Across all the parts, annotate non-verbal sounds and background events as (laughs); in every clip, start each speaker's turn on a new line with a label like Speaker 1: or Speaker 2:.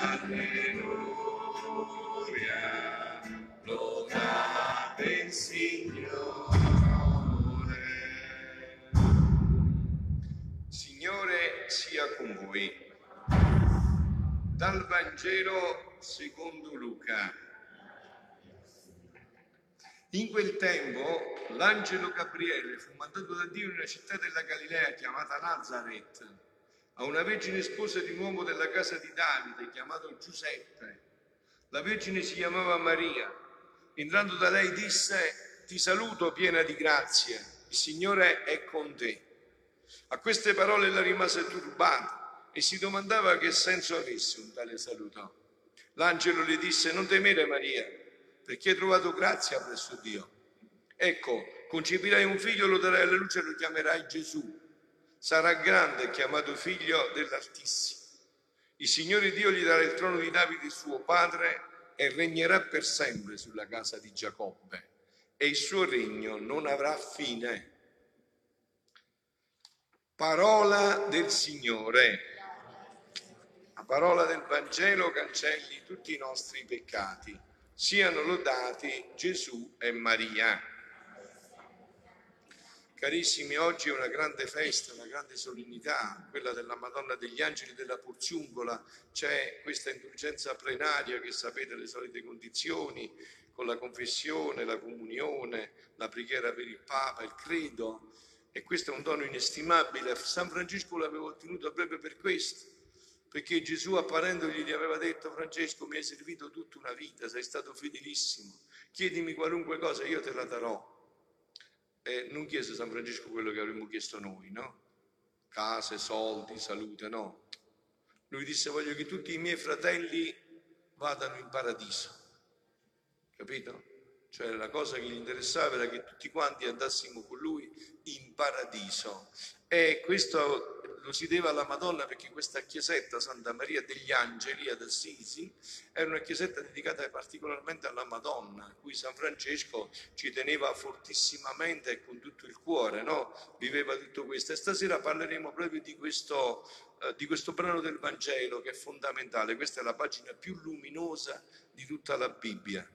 Speaker 1: alleluia, lodate il Signore. Signore sia con voi. Dal Vangelo secondo Luca. In quel tempo l'angelo Gabriele fu mandato da Dio in una città della Galilea chiamata Nazareth, a una vergine sposa di un uomo della casa di Davide chiamato Giuseppe. La vergine si chiamava Maria. Entrando da lei disse, ti saluto piena di grazia, il Signore è con te. A queste parole ella rimase turbata e si domandava che senso avesse un tale saluto. L'angelo le disse, non temere Maria, perché hai trovato grazia presso Dio. Ecco, concepirai un figlio, lo darai alla luce e lo chiamerai Gesù. Sarà grande e chiamato figlio dell'Altissimo. Il Signore Dio gli darà il trono di Davide, suo padre, e regnerà per sempre sulla casa di Giacobbe. E il suo regno non avrà fine. Parola del Signore. La parola del Vangelo cancelli tutti i nostri peccati. Siano lodati Gesù e Maria. Carissimi, oggi è una grande festa, una grande solennità, quella della Madonna degli Angeli della Porziungola. C'è questa indulgenza plenaria che sapete le solite condizioni, con la confessione, la comunione, la preghiera per il Papa, il credo. E questo è un dono inestimabile. San Francesco l'aveva ottenuto proprio per questo, perché Gesù apparendogli gli aveva detto Francesco mi hai servito tutta una vita, sei stato fedelissimo, chiedimi qualunque cosa, io te la darò eh, non chiese San Francesco quello che avremmo chiesto noi, no? Case, soldi, salute, no. Lui disse voglio che tutti i miei fratelli vadano in paradiso. Capito? Cioè la cosa che gli interessava era che tutti quanti andassimo con lui in paradiso. E questo lo si deve alla Madonna perché questa chiesetta Santa Maria degli Angeli ad Assisi era una chiesetta dedicata particolarmente alla Madonna, a cui San Francesco ci teneva fortissimamente e con tutto il cuore, no? viveva tutto questo. E stasera parleremo proprio di questo, eh, di questo brano del Vangelo che è fondamentale, questa è la pagina più luminosa di tutta la Bibbia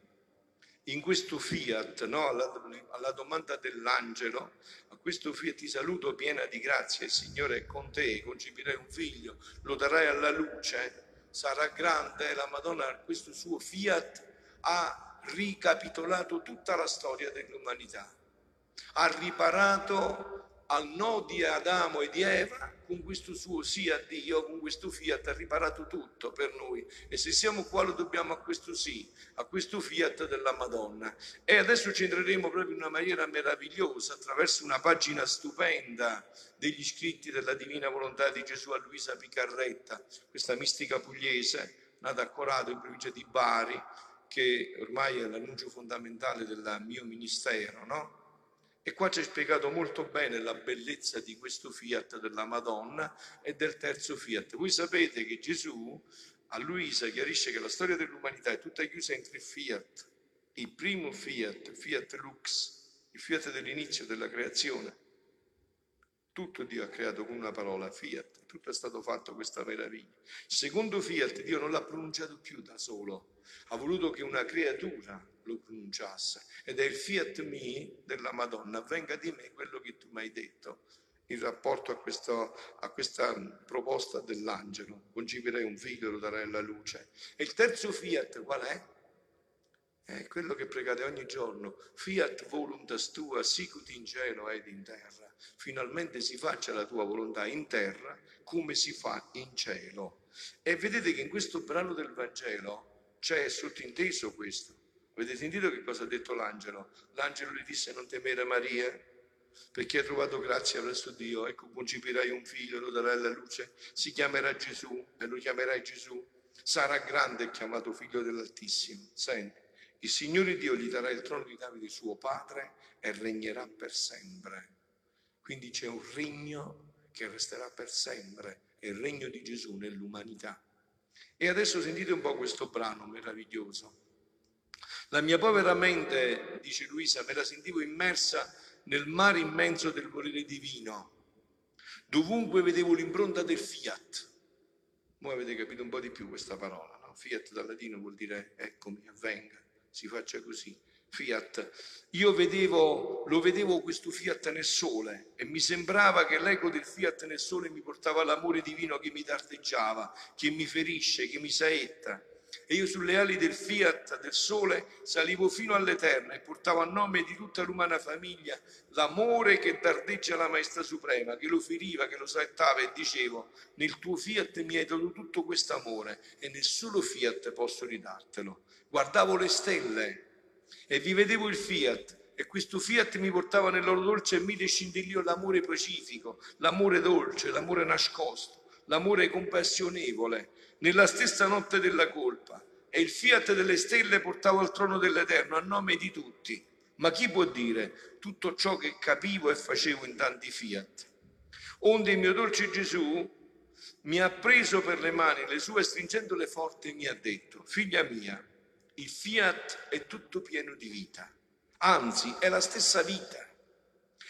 Speaker 1: in questo fiat, no, alla, alla, domanda dell'angelo, a questo fiat ti saluto piena di grazia, il Signore è con te, concepirai un figlio, lo darai alla luce, sarà grande, la Madonna questo suo fiat ha ricapitolato tutta la storia dell'umanità, ha riparato al no di Adamo e di Eva con questo suo sì a Dio, con questo fiat ha riparato tutto per noi e se siamo qua lo dobbiamo a questo sì, a questo fiat della Madonna. E adesso ci entreremo proprio in una maniera meravigliosa attraverso una pagina stupenda degli scritti della Divina Volontà di Gesù a Luisa Picarretta, questa mistica pugliese nata a Corato in provincia di Bari, che ormai è l'annuncio fondamentale del mio ministero, no? E qua ci è spiegato molto bene la bellezza di questo fiat della Madonna e del terzo fiat. Voi sapete che Gesù a Luisa chiarisce che la storia dell'umanità è tutta chiusa in tre fiat. Il primo fiat, fiat lux, il fiat dell'inizio della creazione. Tutto Dio ha creato con una parola, fiat, tutto è stato fatto questa meraviglia. Secondo fiat Dio non l'ha pronunciato più da solo, ha voluto che una creatura lo pronunciasse. Ed è il fiat mi della Madonna, avvenga di me quello che tu mi hai detto in rapporto a, questo, a questa proposta dell'angelo. Concepirai un figlio, lo darai alla luce. E il terzo fiat qual è? È quello che pregate ogni giorno. Fiat voluntas tua, sicut in cielo ed in terra. Finalmente si faccia la tua volontà in terra come si fa in cielo. E vedete che in questo brano del Vangelo c'è sottinteso questo. Avete sentito che cosa ha detto l'angelo? L'angelo gli disse non temere Maria, perché hai trovato grazia presso Dio, ecco concepirai un figlio, lo darai alla luce, si chiamerà Gesù e lo chiamerai Gesù, sarà grande e chiamato figlio dell'Altissimo. Senti, il Signore Dio gli darà il trono di Davide suo padre e regnerà per sempre. Quindi c'è un regno che resterà per sempre, è il regno di Gesù nell'umanità. E adesso sentite un po' questo brano meraviglioso. La mia povera mente, dice Luisa, me la sentivo immersa nel mare immenso del volere divino. Dovunque vedevo l'impronta del fiat. Ora avete capito un po' di più questa parola, no? Fiat dal latino vuol dire eccomi, avvenga, si faccia così. Fiat. Io vedevo, lo vedevo questo Fiat nel sole e mi sembrava che l'eco del Fiat nel sole mi portava l'amore divino che mi dardeggiava, che mi ferisce, che mi saetta. E io sulle ali del Fiat, del sole, salivo fino all'Eterno e portavo a nome di tutta l'umana famiglia l'amore che dardeggia la Maestra Suprema, che lo feriva, che lo saettava e dicevo, nel tuo Fiat mi hai dato tutto questo amore e nel solo Fiat posso ridartelo. Guardavo le stelle e vi vedevo il Fiat e questo Fiat mi portava nell'oro dolce e mite scintillio l'amore pacifico, l'amore dolce, l'amore nascosto, l'amore compassionevole, nella stessa notte della colpa. E il Fiat delle stelle portavo al trono dell'Eterno a nome di tutti. Ma chi può dire tutto ciò che capivo e facevo in tanti Fiat? Onde il mio dolce Gesù mi ha preso per le mani le sue, stringendole forte, mi ha detto, figlia mia, il fiat è tutto pieno di vita, anzi è la stessa vita.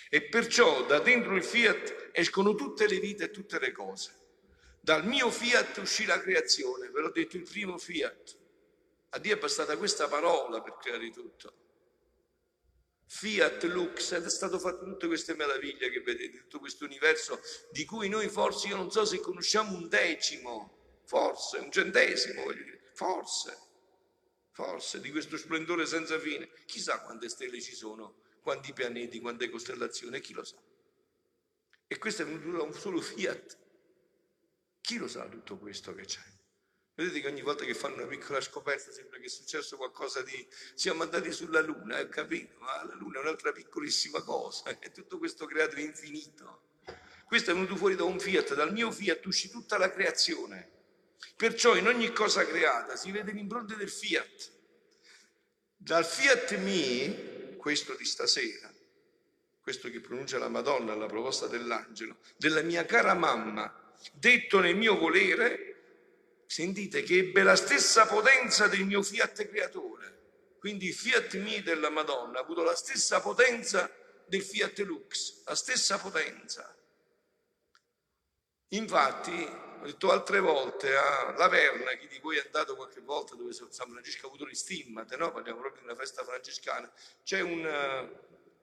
Speaker 1: E perciò da dentro il fiat escono tutte le vite e tutte le cose. Dal mio fiat uscì la creazione, ve l'ho detto il primo fiat. A Dio è bastata questa parola per creare tutto. Fiat Lux è stato fatto tutte queste meraviglie che vedete, tutto questo universo di cui noi forse, io non so se conosciamo un decimo, forse, un centesimo, voglio dire, forse forse, di questo splendore senza fine. Chissà quante stelle ci sono, quanti pianeti, quante costellazioni, chi lo sa. E questo è venuto da un solo fiat. Chi lo sa tutto questo che c'è? Vedete che ogni volta che fanno una piccola scoperta sembra che è successo qualcosa di... Siamo andati sulla Luna, hai capito? Ma la Luna è un'altra piccolissima cosa, (laughs) è tutto questo creato infinito. Questo è venuto fuori da un fiat, dal mio fiat uscì tutta la creazione. Perciò in ogni cosa creata si vede l'impronta del fiat. Dal fiat mi, questo di stasera, questo che pronuncia la Madonna alla proposta dell'angelo, della mia cara mamma, detto nel mio volere, sentite che ebbe la stessa potenza del mio fiat creatore. Quindi il fiat mi della Madonna ha avuto la stessa potenza del fiat lux, la stessa potenza. Infatti ho detto altre volte a Laverna, chi di voi è andato qualche volta dove San Francesco ha avuto le stimmate, no? parliamo proprio di una festa francescana, c'è un,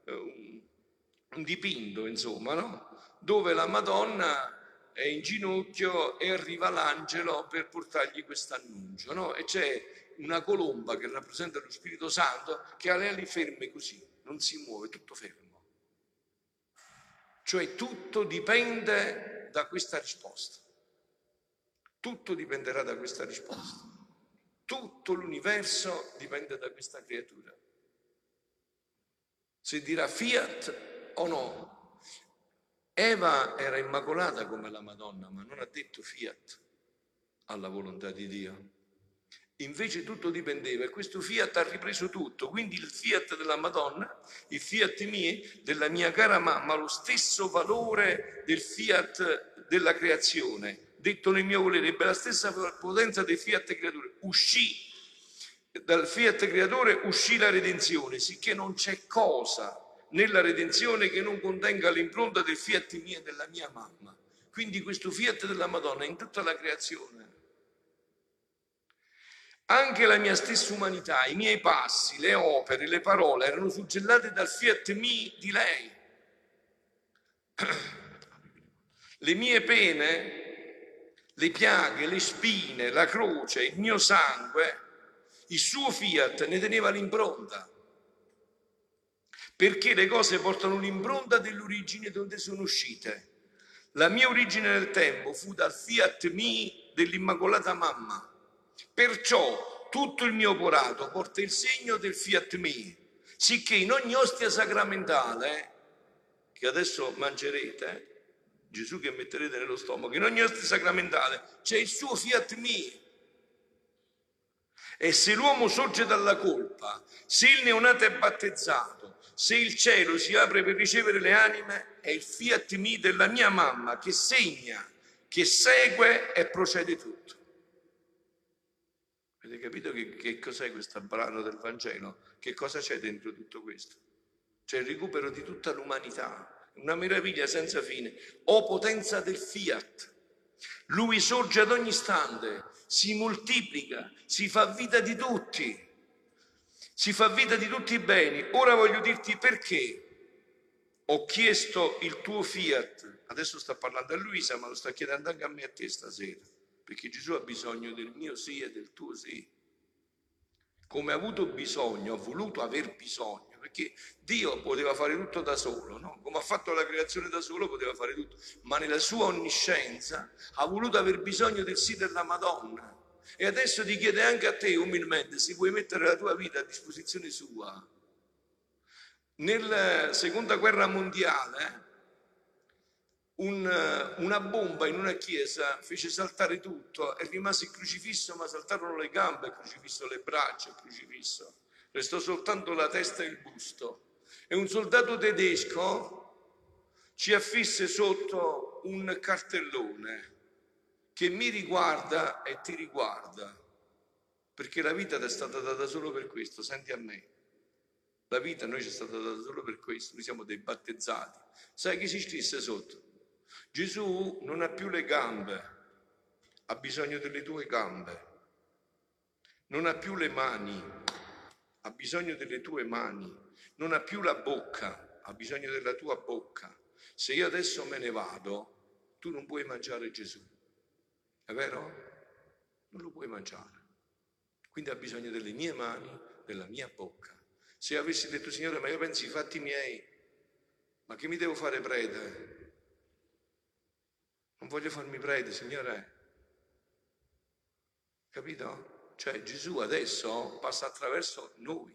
Speaker 1: uh, un, un dipinto, insomma, no? dove la Madonna in ginocchio e arriva l'angelo per portargli questo annuncio. No? E c'è una colomba che rappresenta lo Spirito Santo che ha le ali ferme così, non si muove, tutto fermo. Cioè tutto dipende da questa risposta. Tutto dipenderà da questa risposta. Tutto l'universo dipende da questa creatura. Se dirà fiat o no. Eva era immacolata come la Madonna, ma non ha detto fiat alla volontà di Dio. Invece tutto dipendeva e questo fiat ha ripreso tutto, quindi il fiat della Madonna, il fiat mio, della mia cara mamma, lo stesso valore del fiat della creazione, detto nel mio volere, ebbe la stessa potenza del fiat creatore. Uscì dal fiat creatore, uscì la redenzione, sicché non c'è cosa nella redenzione che non contenga l'impronta del fiat mio e della mia mamma. Quindi questo fiat della Madonna è in tutta la creazione. Anche la mia stessa umanità, i miei passi, le opere, le parole erano suggellate dal fiat mi di lei. (clears throat) Le mie pene le piaghe, le spine, la croce, il mio sangue, il suo fiat ne teneva l'impronta. Perché le cose portano l'impronta dell'origine donde sono uscite. La mia origine nel tempo fu dal fiat mi dell'Immacolata Mamma. Perciò tutto il mio operato porta il segno del fiat mi, sicché in ogni ostia sacramentale, che adesso mangerete, Gesù che metterete nello stomaco, in ogni ostia sacramentale c'è il suo fiat mi. E se l'uomo sorge dalla colpa, se il neonato è battezzato, se il cielo si apre per ricevere le anime, è il fiat mi della mia mamma che segna, che segue e procede tutto. Avete capito che, che cos'è questo brano del Vangelo? Che cosa c'è dentro tutto questo? C'è il recupero di tutta l'umanità una meraviglia senza fine, o potenza del fiat. Lui sorge ad ogni istante, si moltiplica, si fa vita di tutti, si fa vita di tutti i beni. Ora voglio dirti perché ho chiesto il tuo fiat, adesso sta parlando a Luisa, ma lo sta chiedendo anche a me a te stasera, perché Gesù ha bisogno del mio sì e del tuo sì. Come ha avuto bisogno, ha voluto aver bisogno perché Dio poteva fare tutto da solo, no? come ha fatto la creazione da solo poteva fare tutto, ma nella sua onniscienza ha voluto aver bisogno del sì della Madonna. E adesso ti chiede anche a te umilmente se vuoi mettere la tua vita a disposizione sua. Nella seconda guerra mondiale un, una bomba in una chiesa fece saltare tutto e rimase il crocifisso, ma saltarono le gambe, il crocifisso, le braccia, il crocifisso restò soltanto la testa e il busto. E un soldato tedesco ci affisse sotto un cartellone che mi riguarda e ti riguarda, perché la vita ti è stata data solo per questo, senti a me. La vita a noi ci è stata data solo per questo, noi siamo dei battezzati. Sai chi si scrisse sotto? Gesù non ha più le gambe, ha bisogno delle tue gambe. Non ha più le mani, ha bisogno delle tue mani, non ha più la bocca, ha bisogno della tua bocca. Se io adesso me ne vado, tu non puoi mangiare Gesù. È vero? Non lo puoi mangiare. Quindi ha bisogno delle mie mani, della mia bocca. Se avessi detto, Signore, ma io penso ai fatti miei, ma che mi devo fare prete? Non voglio farmi prete, Signore. Capito? Cioè Gesù adesso passa attraverso noi,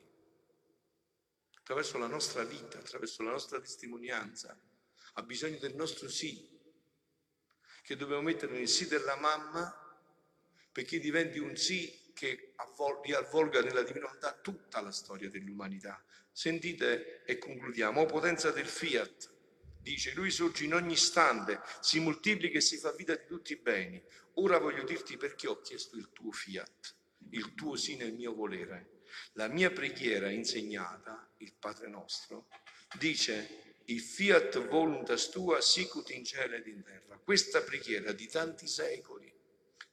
Speaker 1: attraverso la nostra vita, attraverso la nostra testimonianza. Ha bisogno del nostro sì, che dobbiamo mettere nel sì della mamma perché diventi un sì che riavvolga nella divinità tutta la storia dell'umanità. Sentite e concludiamo. O potenza del fiat, dice, lui sorge in ogni istante, si moltiplica e si fa vita di tutti i beni. Ora voglio dirti perché ho chiesto il tuo fiat il tuo sì nel mio volere. La mia preghiera insegnata, il Padre nostro, dice il fiat voluntas tua sicut in cielo ed in terra. Questa preghiera di tanti secoli,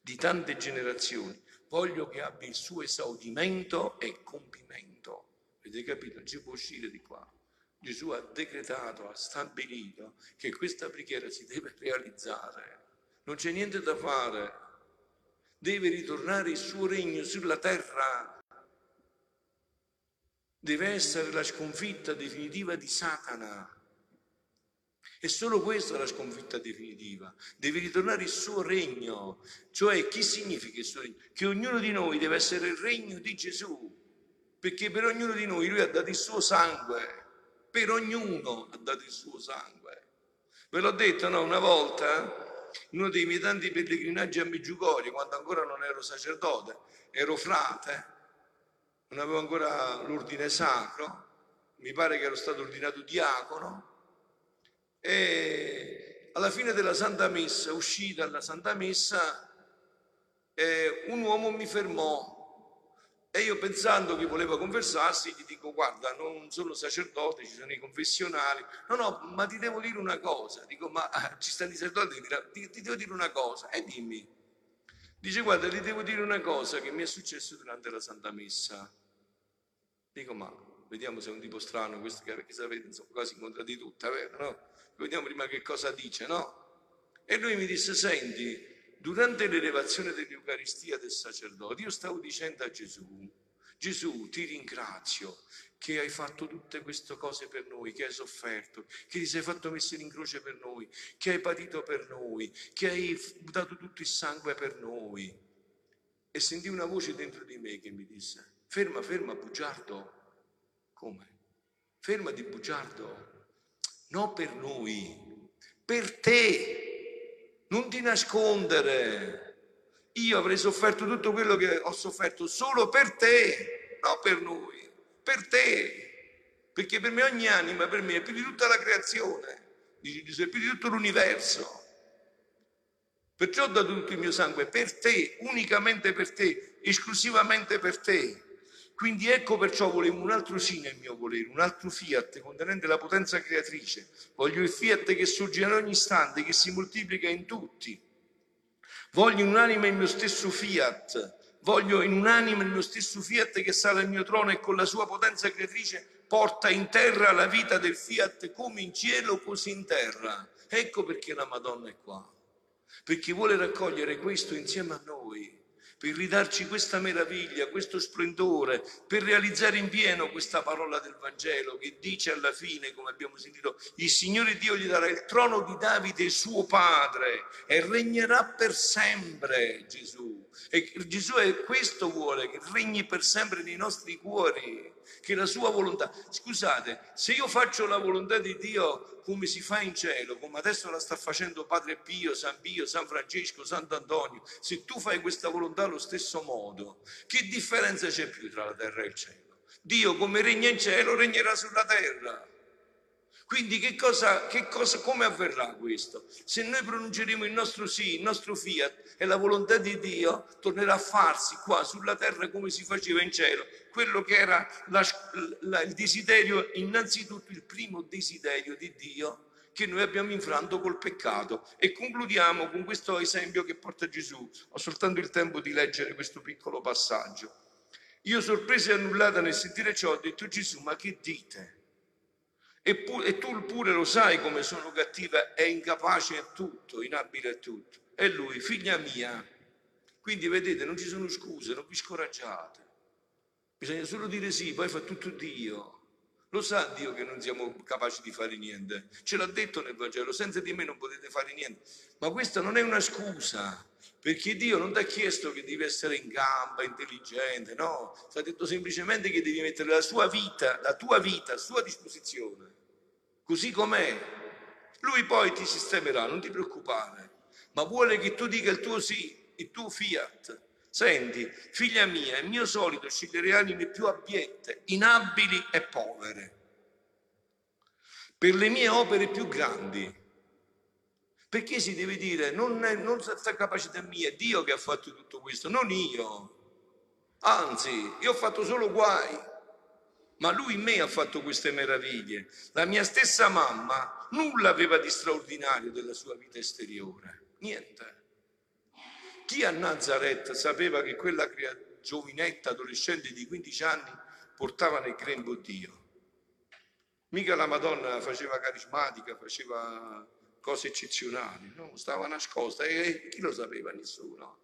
Speaker 1: di tante generazioni, voglio che abbia il suo esaudimento e compimento. Avete capito? Non ci può uscire di qua. Gesù ha decretato, ha stabilito che questa preghiera si deve realizzare. Non c'è niente da fare, deve ritornare il suo regno sulla terra. Deve essere la sconfitta definitiva di Satana. E solo questa è la sconfitta definitiva. Deve ritornare il suo regno. Cioè, chi significa il suo regno? Che ognuno di noi deve essere il regno di Gesù. Perché per ognuno di noi lui ha dato il suo sangue. Per ognuno ha dato il suo sangue. Ve l'ho detto, no? Una volta in uno dei miei tanti pellegrinaggi a Meggiugorie, quando ancora non ero sacerdote, ero frate, non avevo ancora l'ordine sacro, mi pare che ero stato ordinato diacono, e alla fine della Santa Messa, uscì dalla Santa Messa, eh, un uomo mi fermò e io pensando che voleva conversarsi, gli dico, guarda, non sono sacerdote, ci sono i confessionali. No, no, ma ti devo dire una cosa. Dico, ma ah, ci stanno i sacerdoti, ti, ti devo dire una cosa. E dimmi. Dice, guarda, ti devo dire una cosa che mi è successo durante la Santa Messa. Dico, ma vediamo se è un tipo strano, questo che, sapete, insomma, quasi incontra di tutta, vero? No? Vediamo prima che cosa dice, no? E lui mi disse, senti, Durante l'elevazione dell'Eucaristia del sacerdote, io stavo dicendo a Gesù, Gesù ti ringrazio che hai fatto tutte queste cose per noi, che hai sofferto, che ti sei fatto mettere in croce per noi, che hai patito per noi, che hai dato tutto il sangue per noi. E sentì una voce dentro di me che mi disse, ferma, ferma, bugiardo. Come? Ferma di bugiardo. No per noi, per te non ti nascondere. Io avrei sofferto tutto quello che ho sofferto solo per te, non per noi, per te. Perché per me ogni anima, per me è più di tutta la creazione, è più di tutto l'universo. Perciò ho dato tutto il mio sangue per te, unicamente per te, esclusivamente per te. Quindi ecco perciò volevo un altro sì nel mio volere, un altro fiat contenente la potenza creatrice. Voglio il fiat che sorge in ogni istante, che si moltiplica in tutti. Voglio un'anima il mio stesso fiat, voglio in un'anima il mio stesso fiat che sale al mio trono e con la sua potenza creatrice porta in terra la vita del fiat come in cielo così in terra. Ecco perché la Madonna è qua, perché vuole raccogliere questo insieme a noi per ridarci questa meraviglia, questo splendore, per realizzare in pieno questa parola del Vangelo che dice alla fine, come abbiamo sentito, il Signore Dio gli darà il trono di Davide, suo padre, e regnerà per sempre Gesù. E Gesù è questo vuole, che regni per sempre nei nostri cuori, che la sua volontà. Scusate, se io faccio la volontà di Dio come si fa in cielo, come adesso la sta facendo Padre Pio, San Pio, San Francesco, Sant'Antonio, se tu fai questa volontà allo stesso modo, che differenza c'è più tra la terra e il cielo? Dio come regna in cielo regnerà sulla terra. Quindi che cosa, che cosa, come avverrà questo? Se noi pronunceremo il nostro sì, il nostro fiat e la volontà di Dio tornerà a farsi qua sulla terra come si faceva in cielo, quello che era la, la, il desiderio, innanzitutto il primo desiderio di Dio che noi abbiamo infranto col peccato. E concludiamo con questo esempio che porta Gesù. Ho soltanto il tempo di leggere questo piccolo passaggio. Io sorpresa e annullata nel sentire ciò ho detto Gesù, ma che dite? E, pu- e tu pure lo sai come sono cattiva e incapace a tutto, inabile a tutto. E lui, figlia mia, quindi vedete, non ci sono scuse, non vi scoraggiate. Bisogna solo dire sì, poi fa tutto Dio. Lo sa Dio che non siamo capaci di fare niente. Ce l'ha detto nel Vangelo, senza di me non potete fare niente. Ma questa non è una scusa, perché Dio non ti ha chiesto che devi essere in gamba, intelligente, no. Ti ha detto semplicemente che devi mettere la sua vita, la tua vita a sua disposizione, così com'è. Lui poi ti sistemerà, non ti preoccupare, ma vuole che tu dica il tuo sì, il tuo fiat. Senti, figlia mia, è mio solito scegliere anime più abbiette, inabili e povere, per le mie opere più grandi. Perché si deve dire, non è non sta capacità mia, è Dio che ha fatto tutto questo, non io. Anzi, io ho fatto solo guai, ma lui in me ha fatto queste meraviglie. La mia stessa mamma nulla aveva di straordinario della sua vita esteriore, niente. Chi a Nazareth sapeva che quella giovinetta adolescente di 15 anni portava nel grembo Dio? Mica la Madonna faceva carismatica, faceva cose eccezionali, no? Stava nascosta e chi lo sapeva? Nessuno.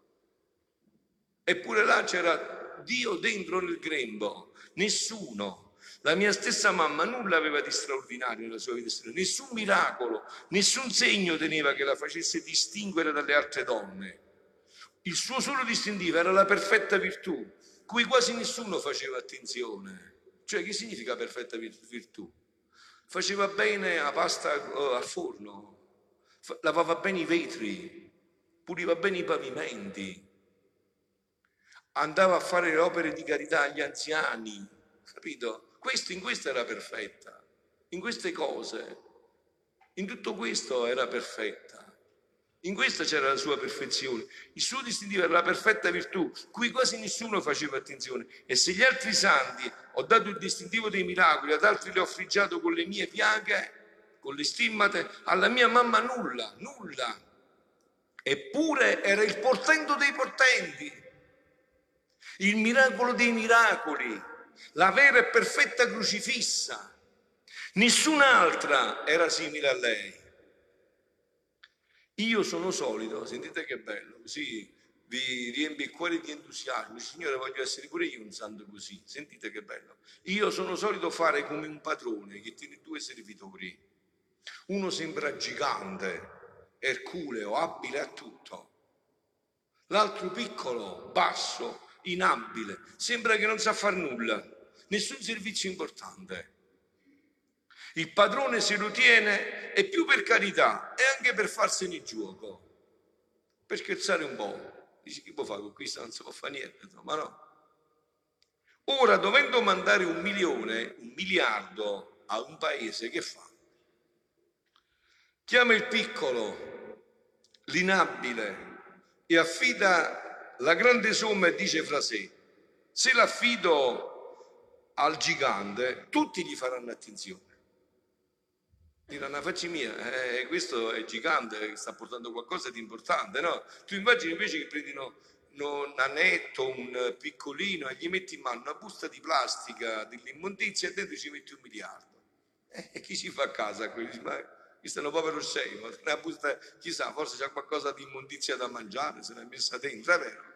Speaker 1: Eppure là c'era Dio dentro nel grembo, nessuno. La mia stessa mamma nulla aveva di straordinario nella sua vita esteriore, nessun miracolo, nessun segno teneva che la facesse distinguere dalle altre donne. Il suo solo distintivo era la perfetta virtù, cui quasi nessuno faceva attenzione. Cioè, che significa perfetta virtù? Faceva bene la pasta eh, al forno, lavava bene i vetri, puliva bene i pavimenti, andava a fare le opere di carità agli anziani, capito? Questo, in questo era perfetta, in queste cose, in tutto questo era perfetta. In questo c'era la sua perfezione. Il suo distintivo era la perfetta virtù, cui quasi nessuno faceva attenzione. E se gli altri santi ho dato il distintivo dei miracoli, ad altri le ho frigiato con le mie piaghe, con le stimmate, alla mia mamma nulla, nulla. Eppure era il portento dei portenti, il miracolo dei miracoli, la vera e perfetta crocifissa. Nessun'altra era simile a lei. Io sono solito, sentite che bello, così vi riempie il cuore di entusiasmo. Signore, voglio essere pure io un santo così. Sentite che bello. Io sono solito fare come un padrone che tiene due servitori. Uno sembra gigante, erculeo, abile a tutto. L'altro piccolo, basso, inabile. Sembra che non sa far nulla. Nessun servizio importante. Il padrone se lo tiene e più per carità e anche per farsene gioco, per scherzare un po'. Dici chi può fare con questo? Non si può fare niente, ma no. Ora, dovendo mandare un milione, un miliardo a un paese, che fa? Chiama il piccolo, l'inabile, e affida la grande somma e dice fra sé, se l'affido al gigante, tutti gli faranno attenzione. Diranno, facci mia, eh, questo è gigante, sta portando qualcosa di importante, no? Tu immagini invece che prendino un anetto, un piccolino e gli metti in mano una busta di plastica dell'immondizia e dentro ci metti un miliardo. Eh, e chi ci fa a casa? Ma questo è un povero scemo, una busta, chissà, forse c'è qualcosa di immondizia da mangiare, se l'è messa dentro, è vero?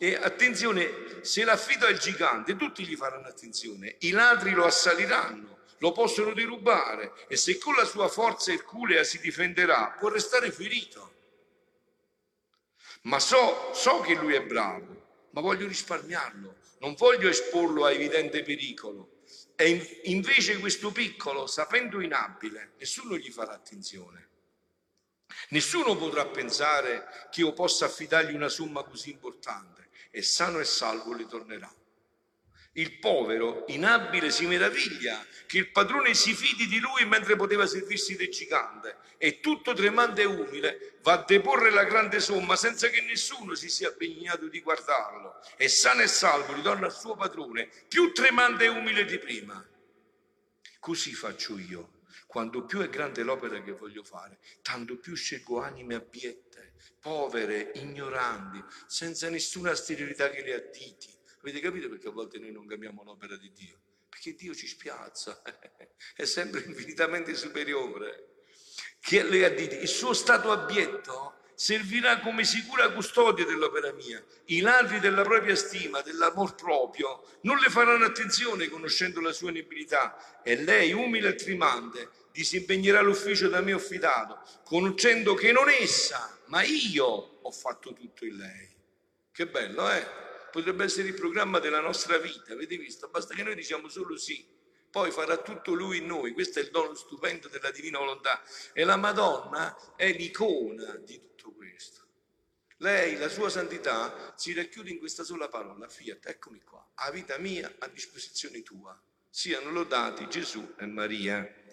Speaker 1: E attenzione, se l'affido al gigante, tutti gli faranno attenzione, i ladri lo assaliranno, lo possono derubare e se con la sua forza erculea si difenderà, può restare ferito. Ma so, so che lui è bravo, ma voglio risparmiarlo, non voglio esporlo a evidente pericolo. E invece questo piccolo, sapendo inabile, nessuno gli farà attenzione. Nessuno potrà pensare che io possa affidargli una somma così importante e sano e salvo ritornerà. Il povero, inabile, si meraviglia che il padrone si fidi di lui mentre poteva servirsi del gigante e tutto tremante e umile va a deporre la grande somma senza che nessuno si sia impegnato di guardarlo e sano e salvo ritorna al suo padrone più tremante e umile di prima. Così faccio io. Quanto più è grande l'opera che voglio fare, tanto più scelgo anime abbiette, povere, ignoranti, senza nessuna sterilità che le additi. Avete capito perché a volte noi non capiamo l'opera di Dio? Perché Dio ci spiazza, (laughs) è sempre infinitamente superiore. Che le additi, il suo stato abbietto servirà come sicura custodia dell'opera mia. I ladri della propria stima, dell'amor proprio, non le faranno attenzione conoscendo la sua inibilità e lei, umile e tremante, disimpegnerà l'ufficio da me affidato, conoscendo che non essa, ma io ho fatto tutto in lei. Che bello, eh? Potrebbe essere il programma della nostra vita, avete visto? Basta che noi diciamo solo sì, poi farà tutto lui in noi. Questo è il dono stupendo della divina volontà. E la Madonna è l'icona di tutto questo. Lei, la sua santità, si racchiude in questa sola parola, fiat, eccomi qua, a vita mia a disposizione tua. Siano lodati Gesù e Maria.